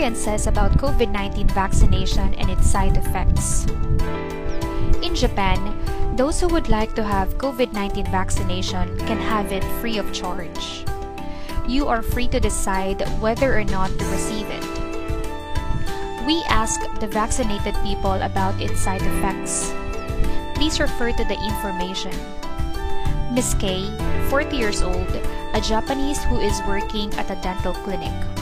says about COVID 19 vaccination and its side effects. In Japan, those who would like to have COVID 19 vaccination can have it free of charge. You are free to decide whether or not to receive it. We asked the vaccinated people about its side effects. Please refer to the information. Miss K, 40 years old, a Japanese who is working at a dental clinic.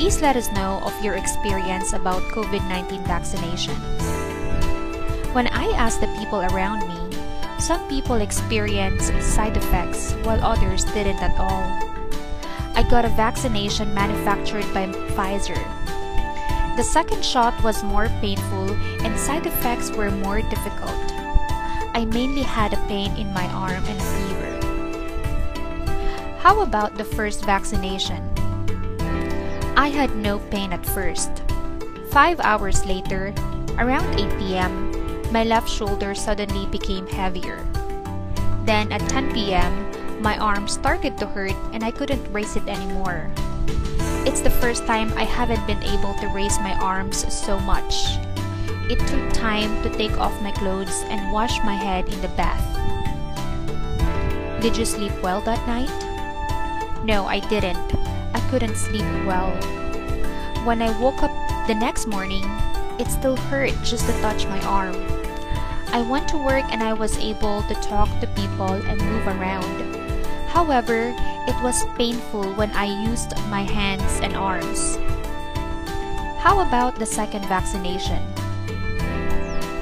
Please let us know of your experience about COVID 19 vaccination. When I asked the people around me, some people experienced side effects while others didn't at all. I got a vaccination manufactured by Pfizer. The second shot was more painful and side effects were more difficult. I mainly had a pain in my arm and a fever. How about the first vaccination? I had no pain at first. Five hours later, around 8 p.m., my left shoulder suddenly became heavier. Then at 10 p.m., my arm started to hurt and I couldn't raise it anymore. It's the first time I haven't been able to raise my arms so much. It took time to take off my clothes and wash my head in the bath. Did you sleep well that night? No, I didn't. Couldn't sleep well. When I woke up the next morning, it still hurt just to touch my arm. I went to work and I was able to talk to people and move around. However, it was painful when I used my hands and arms. How about the second vaccination?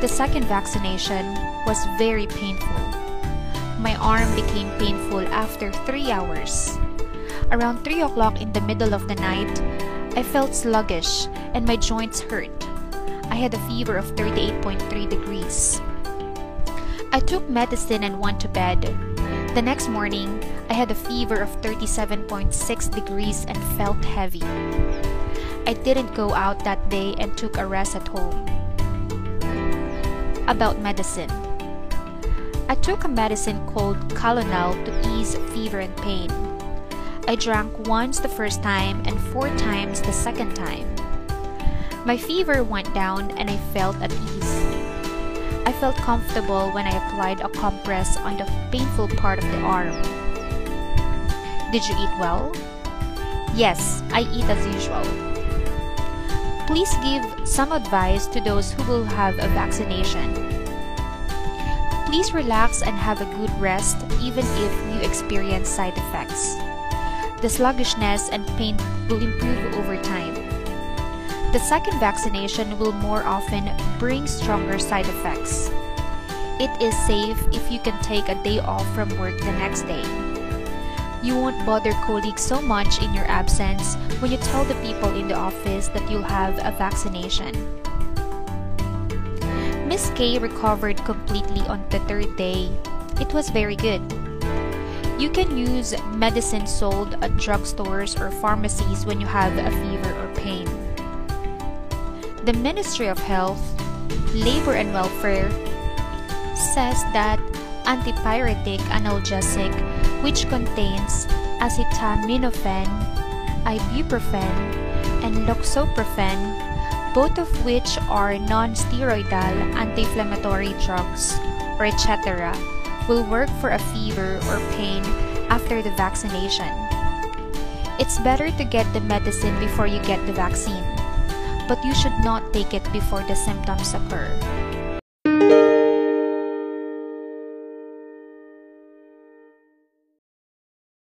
The second vaccination was very painful. My arm became painful after 3 hours. Around 3 o'clock in the middle of the night, I felt sluggish and my joints hurt. I had a fever of 38.3 degrees. I took medicine and went to bed. The next morning, I had a fever of 37.6 degrees and felt heavy. I didn't go out that day and took a rest at home. About medicine. I took a medicine called Calonal to ease fever and pain. I drank once the first time and four times the second time. My fever went down and I felt at ease. I felt comfortable when I applied a compress on the painful part of the arm. Did you eat well? Yes, I eat as usual. Please give some advice to those who will have a vaccination. Please relax and have a good rest even if you experience side effects. The sluggishness and pain will improve over time. The second vaccination will more often bring stronger side effects. It is safe if you can take a day off from work the next day. You won't bother colleagues so much in your absence when you tell the people in the office that you'll have a vaccination. Miss K recovered completely on the third day. It was very good. You can use medicine sold at drugstores or pharmacies when you have a fever or pain. The Ministry of Health, Labor and Welfare says that antipyretic analgesic which contains acetaminophen, ibuprofen, and loxoprofen, both of which are non-steroidal anti-inflammatory drugs, or etc., will work for a fever or pain after the vaccination. It's better to get the medicine before you get the vaccine but you should not take it before the symptoms occur.